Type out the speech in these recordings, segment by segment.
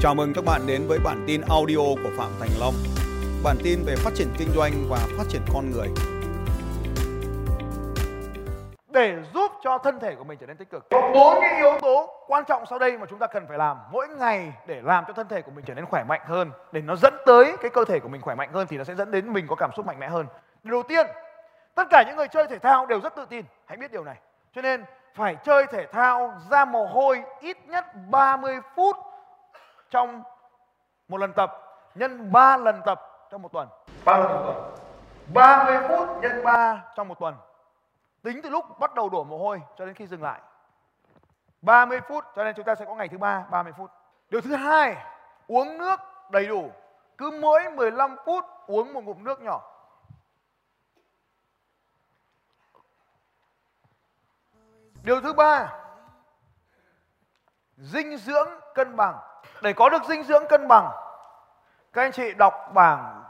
Chào mừng các bạn đến với bản tin audio của Phạm Thành Long. Bản tin về phát triển kinh doanh và phát triển con người. để giúp cho thân thể của mình trở nên tích cực. Có bốn cái yếu tố quan trọng sau đây mà chúng ta cần phải làm mỗi ngày để làm cho thân thể của mình trở nên khỏe mạnh hơn, để nó dẫn tới cái cơ thể của mình khỏe mạnh hơn thì nó sẽ dẫn đến mình có cảm xúc mạnh mẽ hơn. Điều đầu tiên, tất cả những người chơi thể thao đều rất tự tin, hãy biết điều này. Cho nên phải chơi thể thao ra mồ hôi ít nhất 30 phút trong một lần tập nhân 3 lần tập trong một tuần. 3 lần một tuần. 30 phút nhân 3 trong một tuần. Tính từ lúc bắt đầu đổ mồ hôi cho đến khi dừng lại. 30 phút cho nên chúng ta sẽ có ngày thứ ba 30 phút. Điều thứ hai, uống nước đầy đủ. Cứ mỗi 15 phút uống một ngụm nước nhỏ. Điều thứ ba, dinh dưỡng cân bằng. Để có được dinh dưỡng cân bằng, các anh chị đọc bảng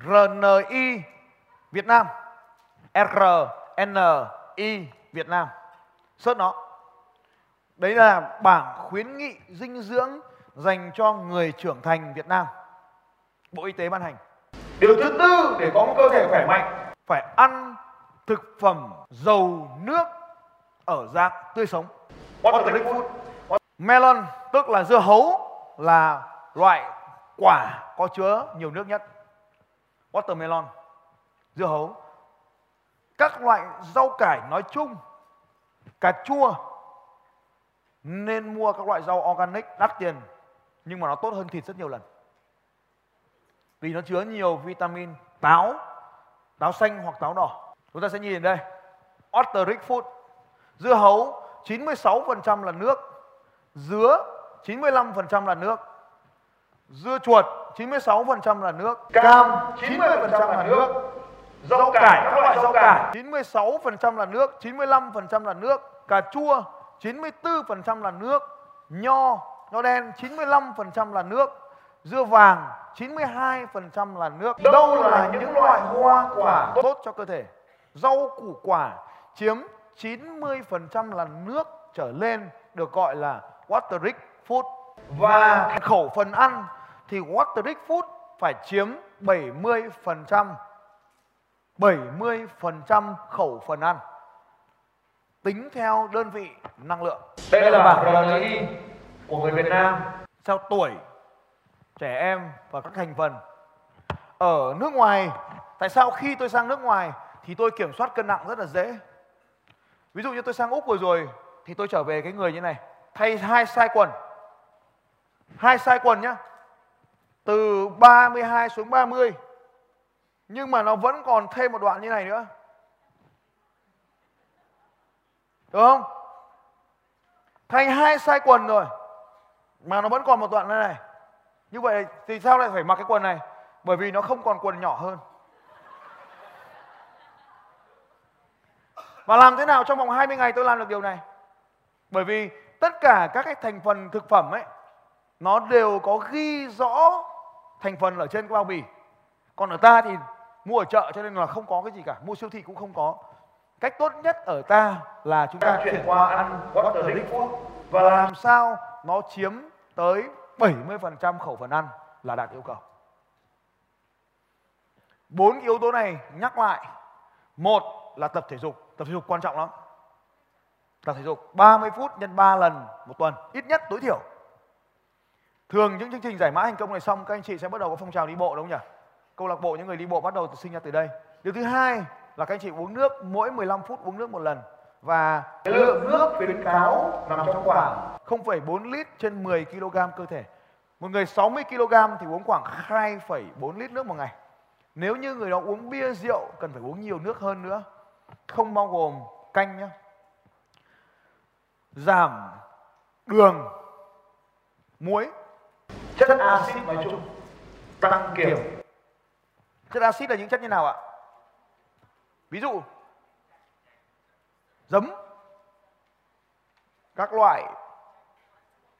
RNI Việt Nam. RNI Việt Nam. Search nó. Đấy là bảng khuyến nghị dinh dưỡng dành cho người trưởng thành Việt Nam. Bộ Y tế ban hành. Điều thứ tư để có một cơ thể khỏe mạnh phải ăn thực phẩm giàu nước ở dạng tươi sống. What the food? Melon tức là dưa hấu là loại quả có chứa nhiều nước nhất. Watermelon, dưa hấu. Các loại rau cải nói chung, cà chua nên mua các loại rau organic đắt tiền nhưng mà nó tốt hơn thịt rất nhiều lần. Vì nó chứa nhiều vitamin táo, táo xanh hoặc táo đỏ. Chúng ta sẽ nhìn đây. Water rich food. Dưa hấu 96% là nước, dứa 95% là nước, dưa chuột 96% là nước, cam 90% là nước, rau cải các loại rau cải 96% là nước, 95% là nước, cà chua 94% là nước, nho nho đen 95% là nước, dưa vàng 92% là nước. Đâu là những loại hoa quả tốt cho cơ thể? Rau củ quả chiếm 90% là nước trở lên được gọi là water rich food và khẩu phần ăn thì water rich food phải chiếm 70% 70% khẩu phần ăn tính theo đơn vị năng lượng. Đây là bảng RNI của người Việt Nam theo tuổi, trẻ em và các thành phần. Ở nước ngoài, tại sao khi tôi sang nước ngoài thì tôi kiểm soát cân nặng rất là dễ. Ví dụ như tôi sang Úc vừa rồi thì tôi trở về cái người như này, thay hai size quần. Hai size quần nhá. Từ 32 xuống 30. Nhưng mà nó vẫn còn thêm một đoạn như này nữa. Được không? Thay hai size quần rồi, mà nó vẫn còn một đoạn như này. Như vậy thì sao lại phải mặc cái quần này? Bởi vì nó không còn quần nhỏ hơn. Và làm thế nào trong vòng 20 ngày tôi làm được điều này? Bởi vì tất cả các cái thành phần thực phẩm ấy nó đều có ghi rõ thành phần ở trên cái bao bì. Còn ở ta thì mua ở chợ cho nên là không có cái gì cả, mua siêu thị cũng không có. Cách tốt nhất ở ta là chúng ta chuyển qua ăn water rich food và làm sao nó chiếm tới 70% khẩu phần ăn là đạt yêu cầu. Bốn yếu tố này nhắc lại. Một là tập thể dục, tập thể dục quan trọng lắm. Tập thể dục 30 phút nhân 3 lần một tuần, ít nhất tối thiểu. Thường những chương trình giải mã thành công này xong các anh chị sẽ bắt đầu có phong trào đi bộ đúng không nhỉ? Câu lạc bộ những người đi bộ bắt đầu sinh ra từ đây. Điều thứ hai là các anh chị uống nước mỗi 15 phút uống nước một lần và cái lượng nước khuyến cáo nằm trong khoảng 0,4 lít trên 10 kg cơ thể. Một người 60 kg thì uống khoảng 2,4 lít nước một ngày. Nếu như người đó uống bia rượu cần phải uống nhiều nước hơn nữa. Không bao gồm canh nhé. Giảm đường, muối, chất axit nói chung, tăng kiểm. Chất axit là những chất như nào ạ? Ví dụ giấm, các loại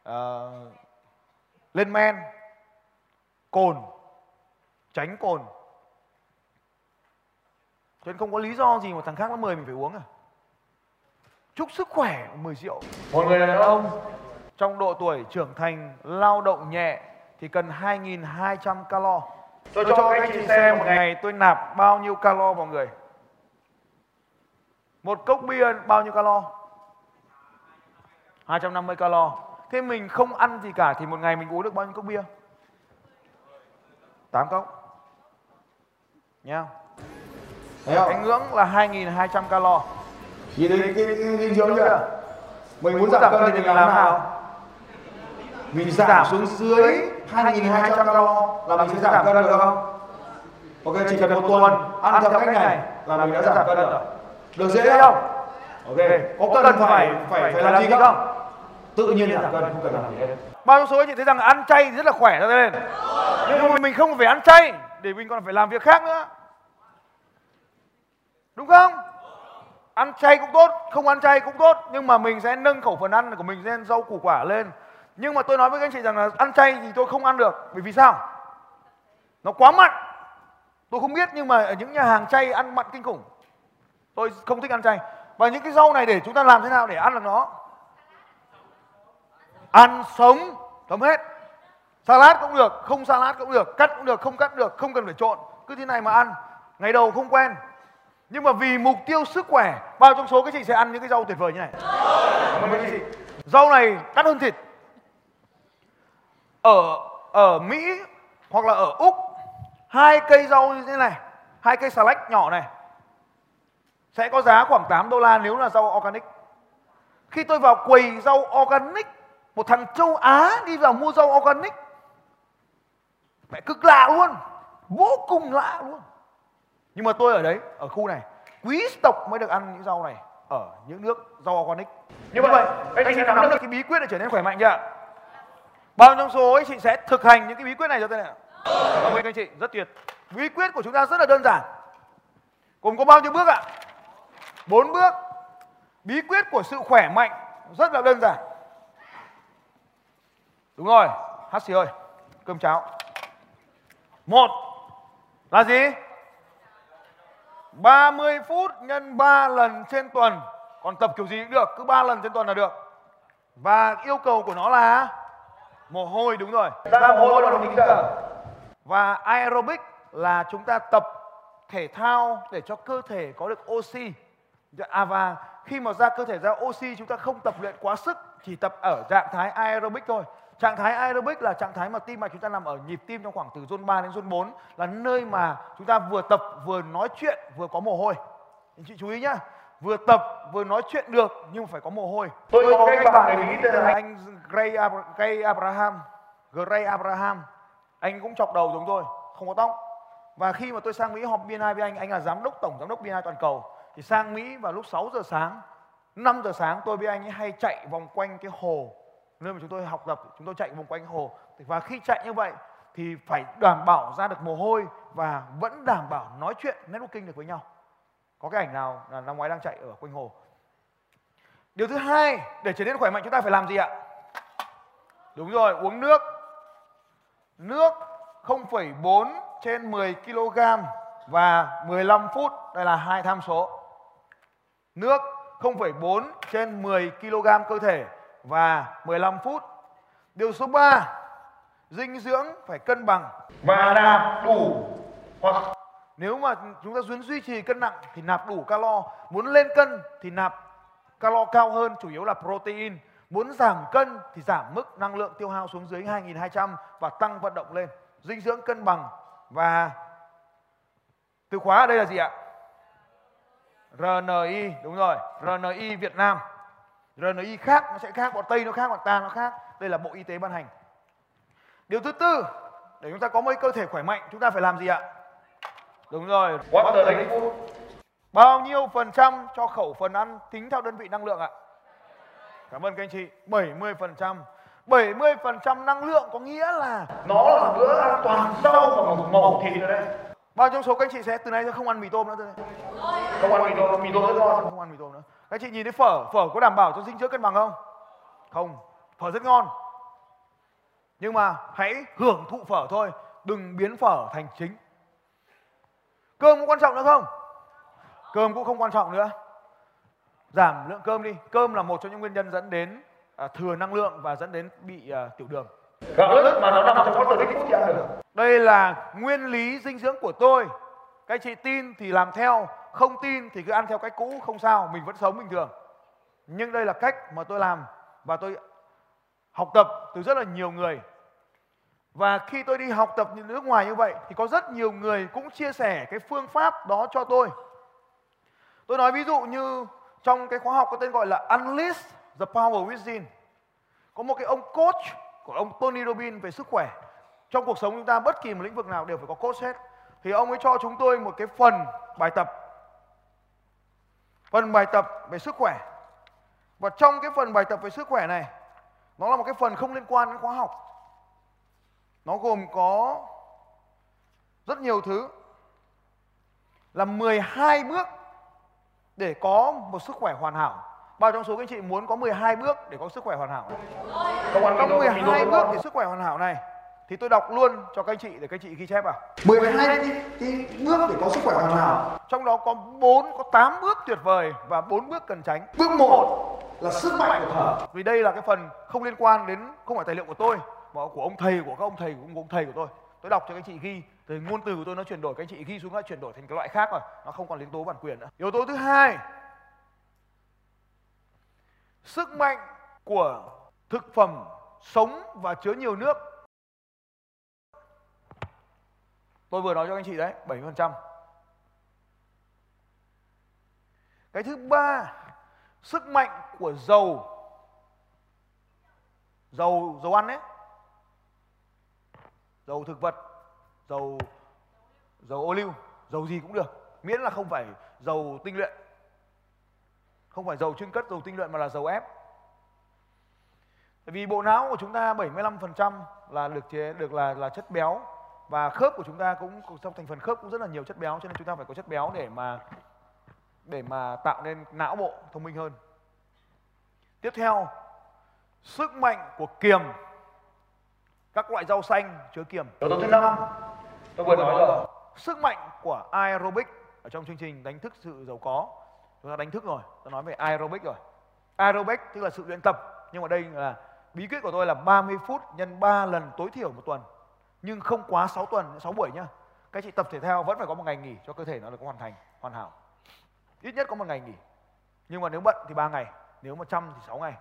uh, lên men, cồn, tránh cồn. Cho nên không có lý do gì mà thằng khác nó mời mình phải uống à. Chúc sức khỏe mời rượu. Một người đàn ông trong độ tuổi trưởng thành lao động nhẹ thì cần 2.200 calo. Tôi cho các anh chị xem một ngày tôi nạp bao nhiêu calo vào người. Một cốc bia bao nhiêu calo? 250 calo. Thế mình không ăn gì cả thì một ngày mình uống được bao nhiêu cốc bia? 8 cốc. Không? Cái ngưỡng là 2.200 calo. Nhìn thấy cái, cái, cái dinh dưỡng chưa? Mình muốn giảm cân thì mình làm nào? Mình giảm xuống dưới 2.200 calo là mình sẽ giảm cân được không? Ok, chỉ cần một tuần ăn theo cách này là mình đã giảm cân rồi. Được dễ không? Ok, có cần phải phải phải làm gì không? Tự nhiên giảm cân không cần làm gì hết. Bao nhiêu số anh chị thấy rằng ăn chay rất là khỏe ra lên. Nhưng mà mình không phải ăn chay để mình còn phải làm việc khác nữa. Đúng không? Ăn chay cũng tốt, không ăn chay cũng tốt nhưng mà mình sẽ nâng khẩu phần ăn của mình lên rau củ quả lên. Nhưng mà tôi nói với các anh chị rằng là ăn chay thì tôi không ăn được bởi vì sao? Nó quá mặn. Tôi không biết nhưng mà ở những nhà hàng chay ăn mặn kinh khủng. Tôi không thích ăn chay. Và những cái rau này để chúng ta làm thế nào để ăn được nó? Ăn sống, thấm hết. Salad cũng được, không salad cũng được, cắt cũng được, không cắt được, không cần phải trộn. Cứ thế này mà ăn. Ngày đầu không quen, nhưng mà vì mục tiêu sức khỏe bao trong số các chị sẽ ăn những cái rau tuyệt vời như này rau này đắt hơn thịt ở ở mỹ hoặc là ở úc hai cây rau như thế này hai cây xà lách nhỏ này sẽ có giá khoảng 8 đô la nếu là rau organic. Khi tôi vào quầy rau organic một thằng châu á đi vào mua rau organic mẹ cực lạ luôn vô cùng lạ luôn. Nhưng mà tôi ở đấy ở khu này quý tộc mới được ăn những rau này ở những nước rau organic. Như vậy anh chị nắm được cái bí quyết để trở nên khỏe mạnh chưa bao nhiêu số ấy, chị sẽ thực hành những cái bí quyết này cho tôi này cảm ơn anh chị, rất tuyệt. Bí quyết của chúng ta rất là đơn giản. Gồm có bao nhiêu bước ạ? Bốn bước. Bí quyết của sự khỏe mạnh, rất là đơn giản. Đúng rồi, hát xì ơi, cơm cháo. Một là gì? 30 phút nhân 3 lần trên tuần. Còn tập kiểu gì cũng được, cứ 3 lần trên tuần là được. Và yêu cầu của nó là mồ hôi đúng rồi ra mồ hôi là mình giờ và aerobic là chúng ta tập thể thao để cho cơ thể có được oxy à và khi mà ra cơ thể ra oxy chúng ta không tập luyện quá sức chỉ tập ở trạng thái aerobic thôi Trạng thái aerobic là trạng thái mà tim mạch chúng ta nằm ở nhịp tim trong khoảng từ zone 3 đến zone 4 là nơi mà chúng ta vừa tập vừa nói chuyện vừa có mồ hôi. Anh chị chú ý nhá. Vừa tập vừa nói chuyện được nhưng phải có mồ hôi. Tôi có cái bạn người Mỹ tên là anh Gray, Abra- Gray Abraham. Gray Abraham. Anh cũng chọc đầu giống tôi, không có tóc. Và khi mà tôi sang Mỹ họp BNI với anh, anh là giám đốc tổng giám đốc BNI toàn cầu. Thì sang Mỹ vào lúc 6 giờ sáng, 5 giờ sáng tôi với anh ấy hay chạy vòng quanh cái hồ nơi mà chúng tôi học tập chúng tôi chạy vòng quanh hồ và khi chạy như vậy thì phải đảm bảo ra được mồ hôi và vẫn đảm bảo nói chuyện networking được với nhau có cái ảnh nào là năm ngoái đang chạy ở quanh hồ? Điều thứ hai để trở nên khỏe mạnh chúng ta phải làm gì ạ? Đúng rồi uống nước. Nước 0,4 trên 10 kg và 15 phút đây là hai tham số. Nước 0,4 trên 10 kg cơ thể và 15 phút. Điều số 3, dinh dưỡng phải cân bằng. Và nạp đủ hoặc nếu mà chúng ta muốn duy trì cân nặng thì nạp đủ calo, muốn lên cân thì nạp calo cao hơn chủ yếu là protein. Muốn giảm cân thì giảm mức năng lượng tiêu hao xuống dưới 2200 và tăng vận động lên. Dinh dưỡng cân bằng và từ khóa ở đây là gì ạ? RNI đúng rồi, RNI Việt Nam. RNI khác nó sẽ khác, bọn Tây nó khác, bọn ta nó khác. Đây là Bộ Y tế ban hành. Điều thứ tư, để chúng ta có một cơ thể khỏe mạnh, chúng ta phải làm gì ạ? Đúng rồi. What the food? Bao nhiêu phần trăm cho khẩu phần ăn tính theo đơn vị năng lượng ạ? Cảm ơn các anh chị. 70 phần trăm. 70 phần trăm năng lượng có nghĩa là nó là bữa ăn toàn rau và một màu thịt rồi đấy. Bao nhiêu số các anh chị sẽ từ nay sẽ không ăn mì tôm nữa thôi. Không ăn mì tôm, mì tôm rất ngon, không ăn mì tôm nữa. Các chị nhìn thấy phở, phở có đảm bảo cho dinh dưỡng cân bằng không? Không, phở rất ngon. Nhưng mà hãy hưởng thụ phở thôi, đừng biến phở thành chính. Cơm có quan trọng nữa không? Cơm cũng không quan trọng nữa. Giảm lượng cơm đi. Cơm là một trong những nguyên nhân dẫn đến à, thừa năng lượng và dẫn đến bị à, tiểu đường. gạo lứt mà nó nằm trong từ phút thì ăn được đây là nguyên lý dinh dưỡng của tôi các chị tin thì làm theo không tin thì cứ ăn theo cách cũ không sao mình vẫn sống bình thường nhưng đây là cách mà tôi làm và tôi học tập từ rất là nhiều người và khi tôi đi học tập nước ngoài như vậy, thì có rất nhiều người cũng chia sẻ cái phương pháp đó cho tôi. Tôi nói ví dụ như trong cái khóa học có tên gọi là Unleash the Power Within. Có một cái ông coach của ông Tony Robbins về sức khỏe. Trong cuộc sống chúng ta, bất kỳ một lĩnh vực nào đều phải có coach hết. Thì ông ấy cho chúng tôi một cái phần bài tập. Phần bài tập về sức khỏe. Và trong cái phần bài tập về sức khỏe này, nó là một cái phần không liên quan đến khóa học nó gồm có rất nhiều thứ. Là 12 bước để có một sức khỏe hoàn hảo. Bao trong số các anh chị muốn có 12 bước để có sức khỏe hoàn hảo trong 12 bước để sức khỏe hoàn hảo này thì tôi đọc luôn cho các anh chị để các anh chị ghi chép vào 12 cái, cái bước để có sức khỏe hoàn hảo. Trong đó có 4 có 8 bước tuyệt vời và 4 bước cần tránh. Bước 1 là sức mạnh của thở. Vì đây là cái phần không liên quan đến không phải tài liệu của tôi mà của ông thầy, của các ông thầy của ông thầy của tôi. Tôi đọc cho các anh chị ghi từ ngôn từ của tôi nó chuyển đổi các anh chị ghi xuống nó chuyển đổi thành cái loại khác rồi. Nó không còn yếu tố bản quyền nữa. Yếu tố thứ hai, sức mạnh của thực phẩm sống và chứa nhiều nước. Tôi vừa nói cho các anh chị đấy 70% cái thứ ba, sức mạnh của dầu. Dầu dầu ăn đấy dầu thực vật dầu dầu ô liu dầu gì cũng được miễn là không phải dầu tinh luyện không phải dầu trưng cất dầu tinh luyện mà là dầu ép vì bộ não của chúng ta 75% là được chế được là là chất béo và khớp của chúng ta cũng trong thành phần khớp cũng rất là nhiều chất béo cho nên chúng ta phải có chất béo để mà để mà tạo nên não bộ thông minh hơn. Tiếp theo, sức mạnh của kiềm. Các loại rau xanh chứa kiềm. Yếu tố thứ năm, tôi vừa nói rồi. Sức mạnh của aerobic ở trong chương trình đánh thức sự giàu có. Chúng ta đánh thức rồi, tôi nói về aerobic rồi. Aerobic tức là sự luyện tập, nhưng mà đây là bí quyết của tôi là 30 phút nhân 3 lần tối thiểu một tuần. Nhưng không quá 6 tuần, 6 buổi nhá. Các chị tập thể thao vẫn phải có một ngày nghỉ cho cơ thể nó được hoàn thành, hoàn hảo ít nhất có một ngày nghỉ nhưng mà nếu bận thì ba ngày nếu mà chăm thì 6 ngày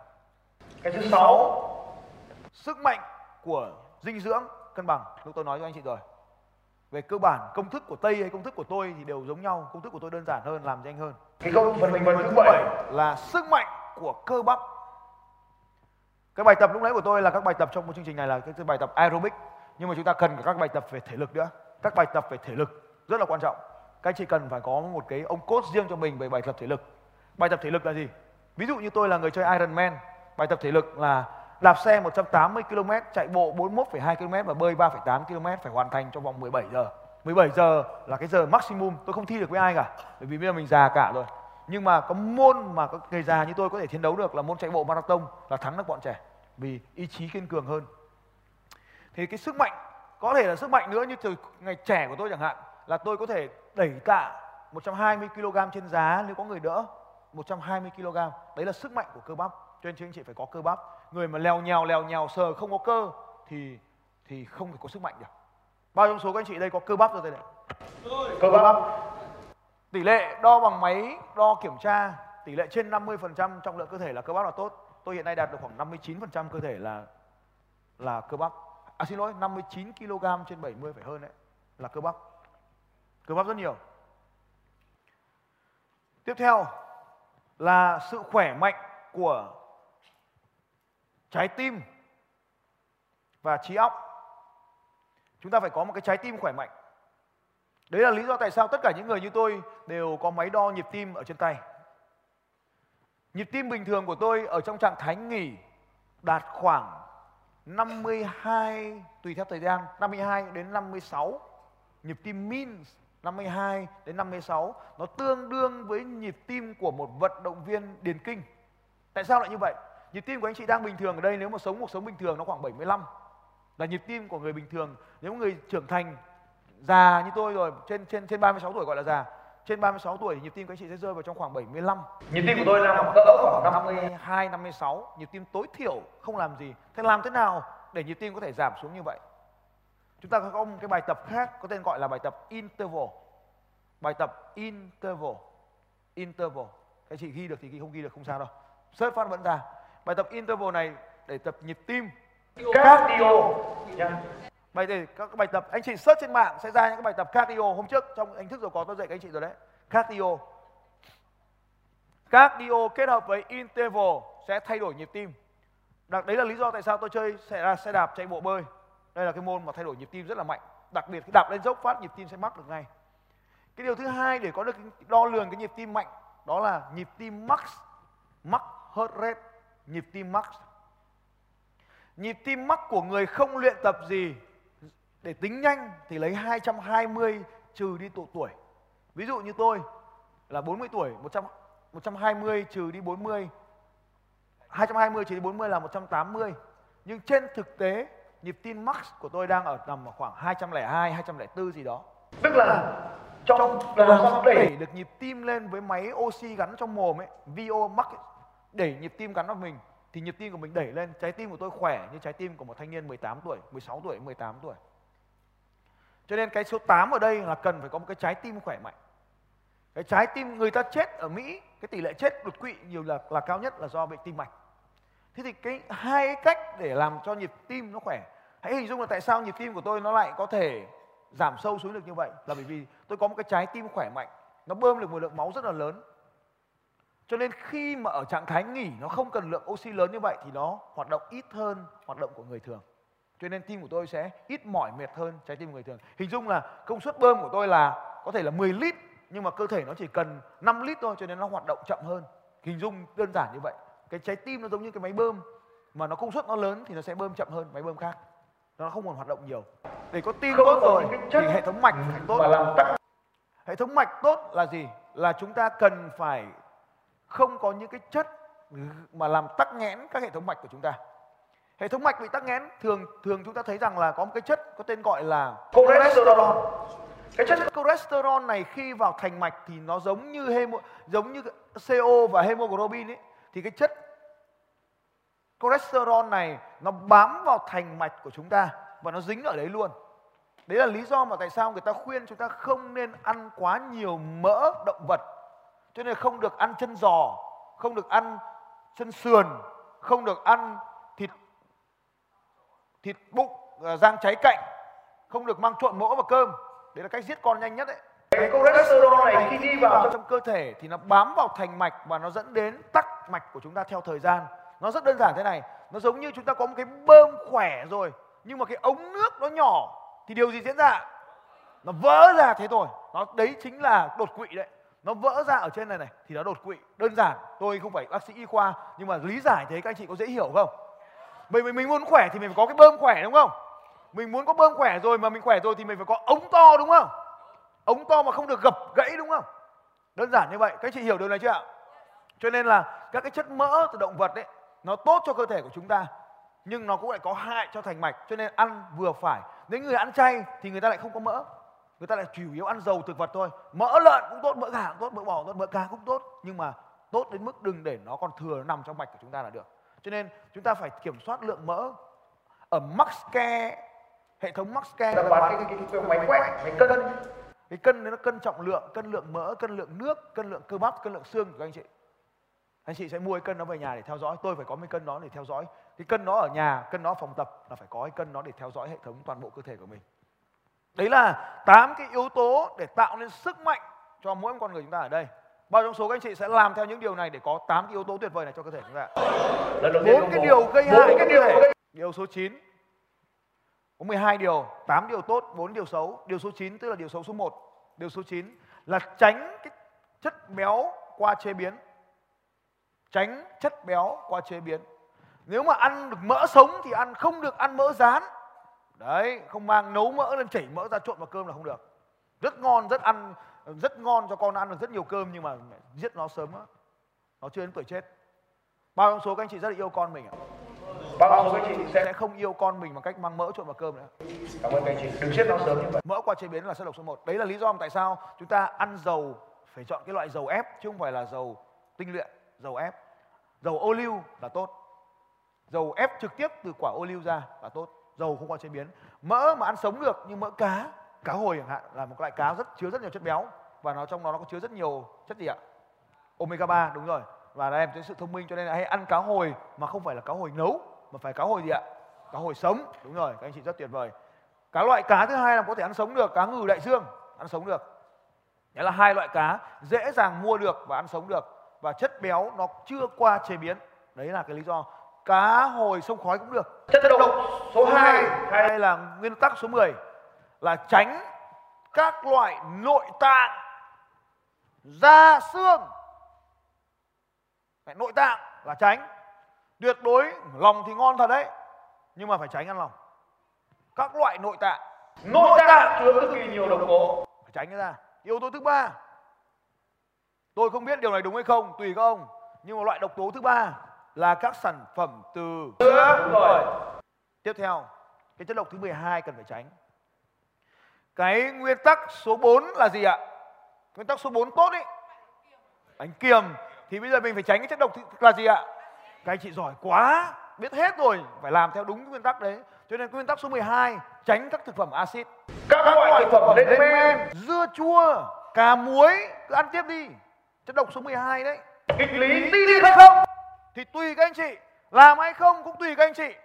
cái thứ sáu sức mạnh của dinh dưỡng cân bằng. Lúc tôi nói cho anh chị rồi. Về cơ bản công thức của tây hay công thức của tôi thì đều giống nhau công thức của tôi đơn giản hơn làm nhanh hơn. Cái câu phần mình phần thứ bảy là sức mạnh của cơ bắp. Cái bài tập lúc nãy của tôi là các bài tập trong một chương trình này là cái bài tập aerobic. Nhưng mà chúng ta cần các bài tập về thể lực nữa. Các bài tập về thể lực rất là quan trọng. Các anh chị cần phải có một cái ông coach riêng cho mình về bài tập thể lực. Bài tập thể lực là gì? Ví dụ như tôi là người chơi Ironman. Bài tập thể lực là đạp xe 180 km chạy bộ 41,2 km và bơi 3,8 km phải hoàn thành trong vòng 17 giờ. 17 giờ là cái giờ maximum tôi không thi được với ai cả bởi vì bây giờ mình già cả rồi. Nhưng mà có môn mà các người già như tôi có thể chiến đấu được là môn chạy bộ marathon là thắng được bọn trẻ vì ý chí kiên cường hơn. Thì cái sức mạnh có thể là sức mạnh nữa như từ ngày trẻ của tôi chẳng hạn là tôi có thể đẩy tạ 120 kg trên giá nếu có người đỡ 120 kg. Đấy là sức mạnh của cơ bắp. Cho nên anh chị phải có cơ bắp người mà leo nhào leo nhào, sờ không có cơ, thì thì không thể có sức mạnh được. Bao trong số các anh chị đây có cơ bắp rồi đây này? Cơ bắp. Tỷ lệ đo bằng máy, đo kiểm tra, tỷ lệ trên 50% trọng lượng cơ thể là cơ bắp là tốt. Tôi hiện nay đạt được khoảng 59% cơ thể là là cơ bắp. À xin lỗi 59 kg trên 70 phải hơn đấy, là cơ bắp. Cơ bắp rất nhiều. Tiếp theo là sự khỏe mạnh của trái tim và trí óc chúng ta phải có một cái trái tim khỏe mạnh đấy là lý do tại sao tất cả những người như tôi đều có máy đo nhịp tim ở trên tay nhịp tim bình thường của tôi ở trong trạng thái nghỉ đạt khoảng 52 tùy theo thời gian 52 đến 56 nhịp tim min 52 đến 56 nó tương đương với nhịp tim của một vận động viên điền kinh. Tại sao lại như vậy? Nhịp tim của anh chị đang bình thường ở đây nếu mà sống cuộc sống bình thường nó khoảng 75 là nhịp tim của người bình thường. Nếu người trưởng thành già như tôi rồi trên trên trên 36 tuổi gọi là già trên 36 tuổi nhịp tim của anh chị sẽ rơi vào trong khoảng 75 nhịp tim của tôi là cỡ khoảng 52 56 nhịp tim tối thiểu không làm gì. Thế làm thế nào để nhịp tim có thể giảm xuống như vậy? Chúng ta có một cái bài tập khác có tên gọi là bài tập interval. Bài tập interval. Interval. Cái chị ghi được thì ghi không ghi được không sao đâu. Search phát vẫn ra bài tập interval này để tập nhịp tim. Cardio. Nha bài để các bài tập anh chị search trên mạng sẽ ra những cái bài tập cardio. Hôm trước trong hình thức rồi có tôi dạy các anh chị rồi đấy. Cardio. Cardio kết hợp với interval sẽ thay đổi nhịp tim. Đặc, đấy là lý do tại sao tôi chơi sẽ là xe đạp chạy bộ bơi. Đây là cái môn mà thay đổi nhịp tim rất là mạnh. Đặc biệt cái đạp lên dốc phát nhịp tim sẽ mắc được ngay. Cái điều thứ hai để có được đo lường cái nhịp tim mạnh đó là nhịp tim max max heart rate nhịp tim max nhịp tim max của người không luyện tập gì để tính nhanh thì lấy 220 trừ đi độ tuổi. Ví dụ như tôi là 40 tuổi 100 120 trừ đi 40 220 trừ đi 40 là 180 nhưng trên thực tế nhịp tim max của tôi đang ở tầm khoảng 202 204 gì đó. Tức là trong làm sao đẩy được nhịp tim lên với máy oxy gắn trong mồm ấy VO max ấy, đẩy nhịp tim gắn vào mình, thì nhịp tim của mình đẩy lên. Trái tim của tôi khỏe như trái tim của một thanh niên 18 tuổi 16 tuổi 18 tuổi. Cho nên cái số 8 ở đây là cần phải có một cái trái tim khỏe mạnh. Cái trái tim người ta chết ở Mỹ, cái tỷ lệ chết đột quỵ nhiều là là cao nhất là do bệnh tim mạch. Thế thì cái hai cách để làm cho nhịp tim nó khỏe, hãy hình dung là tại sao nhịp tim của tôi nó lại có thể giảm sâu xuống được như vậy? Là bởi vì tôi có một cái trái tim khỏe mạnh, nó bơm được một lượng máu rất là lớn cho nên khi mà ở trạng thái nghỉ nó không cần lượng oxy lớn như vậy thì nó hoạt động ít hơn hoạt động của người thường. Cho nên tim của tôi sẽ ít mỏi mệt hơn trái tim của người thường. Hình dung là công suất bơm của tôi là có thể là 10 lít nhưng mà cơ thể nó chỉ cần 5 lít thôi cho nên nó hoạt động chậm hơn. Hình dung đơn giản như vậy. Cái trái tim nó giống như cái máy bơm. Mà nó công suất nó lớn thì nó sẽ bơm chậm hơn máy bơm khác. Nó không còn hoạt động nhiều. Để có tim tốt rồi thì hệ thống mạch phải tốt. hệ thống mạch tốt là gì? Là chúng ta cần phải không có những cái chất mà làm tắc nghẽn các hệ thống mạch của chúng ta hệ thống mạch bị tắc nghẽn thường thường chúng ta thấy rằng là có một cái chất có tên gọi là cholesterol cái chất cholesterol này khi vào thành mạch thì nó giống như hemo, giống như CO và hemoglobin ấy thì cái chất cholesterol này nó bám vào thành mạch của chúng ta và nó dính ở đấy luôn. Đấy là lý do mà tại sao người ta khuyên chúng ta không nên ăn quá nhiều mỡ động vật. Cho nên không được ăn chân giò, không được ăn chân sườn, không được ăn thịt thịt bụng, à, rang cháy cạnh, không được mang trộn mỡ vào cơm. Đấy là cách giết con nhanh nhất đấy. cái cholesterol này khi đi vào trong cơ thể thì nó bám vào thành mạch và nó dẫn đến tắc mạch của chúng ta theo thời gian. Nó rất đơn giản thế này, nó giống như chúng ta có một cái bơm khỏe rồi nhưng mà cái ống nước nó nhỏ thì điều gì diễn ra? Nó vỡ ra thế thôi. Nó đấy chính là đột quỵ đấy. Nó vỡ ra ở trên này này thì nó đột quỵ. Đơn giản, tôi không phải bác sĩ y khoa nhưng mà lý giải thế các anh chị có dễ hiểu không? Bởi vì mình muốn khỏe thì mình phải có cái bơm khỏe đúng không? Mình muốn có bơm khỏe rồi mà mình khỏe rồi thì mình phải có ống to đúng không? Ống to mà không được gập gãy đúng không? Đơn giản như vậy, các anh chị hiểu điều này chưa ạ? Cho nên là các cái chất mỡ từ động vật đấy nó tốt cho cơ thể của chúng ta nhưng nó cũng lại có hại cho thành mạch cho nên ăn vừa phải. Nếu người ăn chay thì người ta lại không có mỡ. Người ta lại chủ yếu ăn dầu thực vật thôi. Mỡ lợn cũng tốt, mỡ gà cũng tốt, mỡ bò cũng tốt, mỡ cá cũng tốt. Nhưng mà tốt đến mức đừng để nó còn thừa nó nằm trong mạch của chúng ta là được. Cho nên chúng ta phải kiểm soát lượng mỡ. Ở Maxcare hệ thống Maxcare là bán cái, cái, cái, cái máy quét máy cân. Cái cân đấy nó cân trọng lượng cân lượng mỡ cân lượng nước cân lượng cơ bắp cân lượng xương của các anh chị. Anh chị sẽ mua cái cân nó về nhà để theo dõi. Tôi phải có cái cân đó để theo dõi. Cái cân nó ở nhà cân nó phòng tập là phải có cái cân nó để theo dõi hệ thống toàn bộ cơ thể của mình đấy là tám cái yếu tố để tạo nên sức mạnh cho mỗi con người chúng ta ở đây bao trong số các anh chị sẽ làm theo những điều này để có tám cái yếu tố tuyệt vời này cho cơ thể chúng ta bốn cái điều gây hại cái điều thể. Điều số 9 có 12 điều, 8 điều tốt, 4 điều xấu. Điều số 9 tức là điều xấu số 1. Điều số 9 là tránh cái chất béo qua chế biến. Tránh chất béo qua chế biến. Nếu mà ăn được mỡ sống thì ăn không được ăn mỡ rán. Đấy, không mang nấu mỡ lên chảy mỡ ra trộn vào cơm là không được. Rất ngon, rất ăn rất ngon cho con ăn được rất nhiều cơm nhưng mà giết nó sớm á. Nó chưa đến tuổi chết. Bao trong số các anh chị rất là yêu con mình ạ? bao số các chị sẽ sẽ không yêu con mình bằng cách mang mỡ trộn vào cơm nữa. cảm ơn các anh chị đừng giết nó sớm như vậy Mỡ qua chế biến là chất độc số 1. Đấy là lý do mà tại sao chúng ta ăn dầu phải chọn cái loại dầu ép chứ không phải là dầu tinh luyện, dầu ép. Dầu ô liu là tốt. dầu ép trực tiếp từ quả ô liu ra là tốt dầu không qua chế biến. Mỡ mà ăn sống được như mỡ cá cá hồi chẳng hạn, là một loại cá rất, chứa rất nhiều chất béo. Và nó trong đó nó có chứa rất nhiều chất gì ạ? Omega 3 đúng rồi. Và em thấy sự thông minh cho nên là hãy ăn cá hồi mà không phải là cá hồi nấu, mà phải cá hồi gì ạ? Cá hồi sống. Đúng rồi, các anh chị rất tuyệt vời. Cá loại cá thứ hai là có thể ăn sống được, cá ngừ đại dương, ăn sống được. Đấy là hai loại cá dễ dàng mua được và ăn sống được. Và chất béo nó chưa qua chế biến. Đấy là cái lý do cá hồi sông khói cũng được. Chất độc số 2 hay là nguyên tắc số 10 là tránh các loại nội tạng da xương. Nội tạng là tránh. Tuyệt đối lòng thì ngon thật đấy nhưng mà phải tránh ăn lòng. Các loại nội tạng. Nội tạng chứa cực kỳ nhiều độc tố. Phải tránh ra yếu tố thứ ba. Tôi không biết điều này đúng hay không tùy các ông. Nhưng mà loại độc tố thứ ba là các sản phẩm từ sữa rồi tiếp theo cái chất độc thứ 12 cần phải tránh. Cái nguyên tắc số 4 là gì ạ? Nguyên tắc số 4 tốt ấy bánh kiềm. Thì bây giờ mình phải tránh cái chất độc là gì ạ? Các anh chị giỏi quá biết hết rồi phải làm theo đúng nguyên tắc đấy. Cho nên nguyên tắc số 12 tránh các thực phẩm axit. Các loại thực phẩm lên men. dưa chua cà muối cứ ăn tiếp đi. Chất độc số 12 đấy. Nghịch lý tin hay không thì tùy các anh chị làm hay không cũng tùy các anh chị.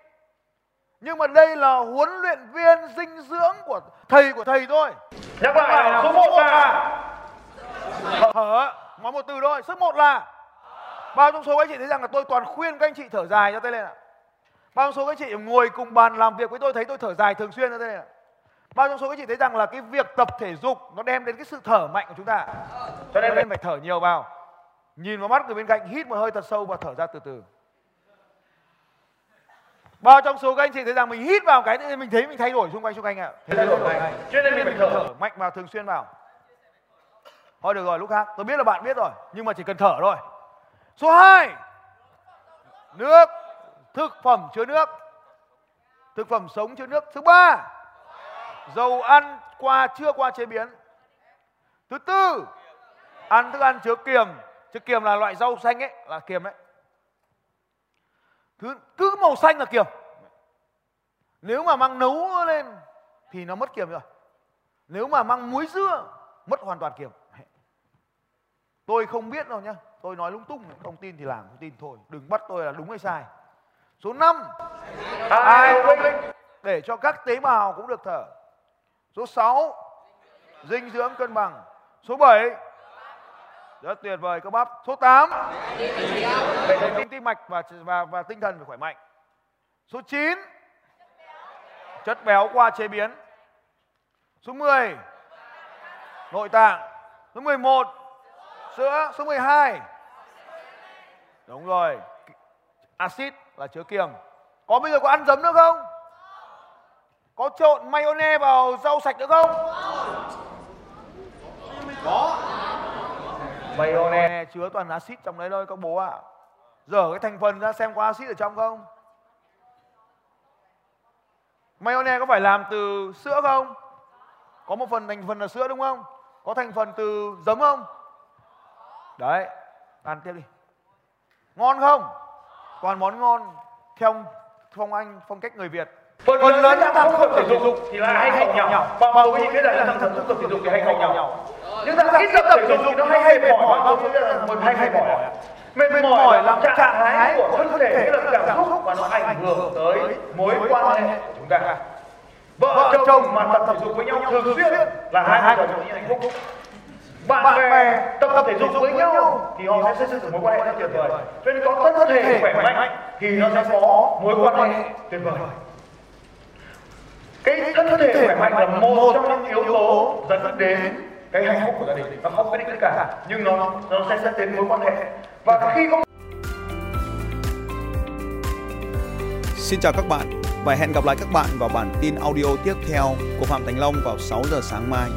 Nhưng mà đây là huấn luyện viên dinh dưỡng của thầy của thầy thôi. Nhắc lại là số 1 là thở nói một từ thôi số 1 là bao trong số các anh chị thấy rằng là tôi toàn khuyên các anh chị thở dài cho tay lên ạ. Bao trong số các anh chị ngồi cùng bàn làm việc với tôi thấy tôi thở dài thường xuyên cho tay lên ạ. Bao trong số các anh chị thấy rằng là cái việc tập thể dục nó đem đến cái sự thở mạnh của chúng ta. Cho nên phải thở nhiều vào nhìn vào mắt người bên cạnh hít một hơi thật sâu và thở ra từ từ. Bao trong số các anh chị thấy rằng mình hít vào cái thì mình thấy mình thay đổi xung quanh xung quanh ạ. Thay đổi ngay cho nên mình thở mạnh vào thường xuyên vào. Thôi được rồi lúc khác. Tôi biết là bạn biết rồi nhưng mà chỉ cần thở thôi. Số 2 nước. Thực phẩm chứa nước. Thực phẩm sống chứa nước. Thứ ba. Dầu ăn qua chưa qua chế biến. Thứ tư. Ăn thức ăn chứa kiềm chứa kiềm là loại rau xanh ấy là kiềm đấy. Thứ cứ màu xanh là kiềm. Nếu mà mang nấu lên thì nó mất kiềm rồi. Nếu mà mang muối dưa mất hoàn toàn kiềm. Tôi không biết đâu nhá. Tôi nói lung tung không tin thì làm không tin thôi. Đừng bắt tôi là đúng hay sai. Số 5 ai? Để cho các tế bào cũng được thở. Số 6 dinh dưỡng cân bằng. Số 7 rất tuyệt vời cơ bắp số 8 hệ thống tim tim mạch và và và tinh thần phải khỏe mạnh. Số 9 chất béo qua chế biến. Số 10 nội tạng. Số 11 sữa. Số 12 đúng rồi. Axit là chứa kiềm. Có bây giờ có ăn giấm nữa không? Có trộn mayonnaise vào rau sạch nữa không? Có mayonnaise. Chứa toàn axit trong đấy thôi các bố ạ. À. dở cái thành phần ra xem có axit ở trong không? Mayonnaise có phải làm từ sữa không? Có một phần thành phần là sữa đúng không? Có thành phần từ giấm không? Đấy ăn tiếp đi. Ngon không? Toàn món ngon theo phong anh phong cách người việt. Phần, phần lớn các tham tập thể dục thì là hay học nhỏ. Và quý vị biết là tham tập thể dục thì hay học nhỏ nhưng ta ít tập thể dục thì nó hay hay mệt mỏi bao nhiêu là một hay hay mỏi mệt mỏi làm trạng thái của thân thể như là cảm xúc và nó ảnh hưởng tới mối quan hệ của chúng ta. vợ chồng mà tập thể dục với nhau thường xuyên là hai vợ chồng hạnh phúc. bạn, bạn bè tập tập thể dục với nhau thì họ sẽ xây dựng mối quan hệ rất tuyệt vời. cho nên có thân thể khỏe mạnh thì nó sẽ có mối quan hệ tuyệt vời. cái thân thể khỏe mạnh là một trong những yếu tố dẫn đến cái hạnh phúc của gia đình, nó không quyết định tất cả, nhưng nó nó sẽ dẫn đến mối quan hệ và khi không Xin chào các bạn và hẹn gặp lại các bạn vào bản tin audio tiếp theo của Phạm Thành Long vào 6 giờ sáng mai.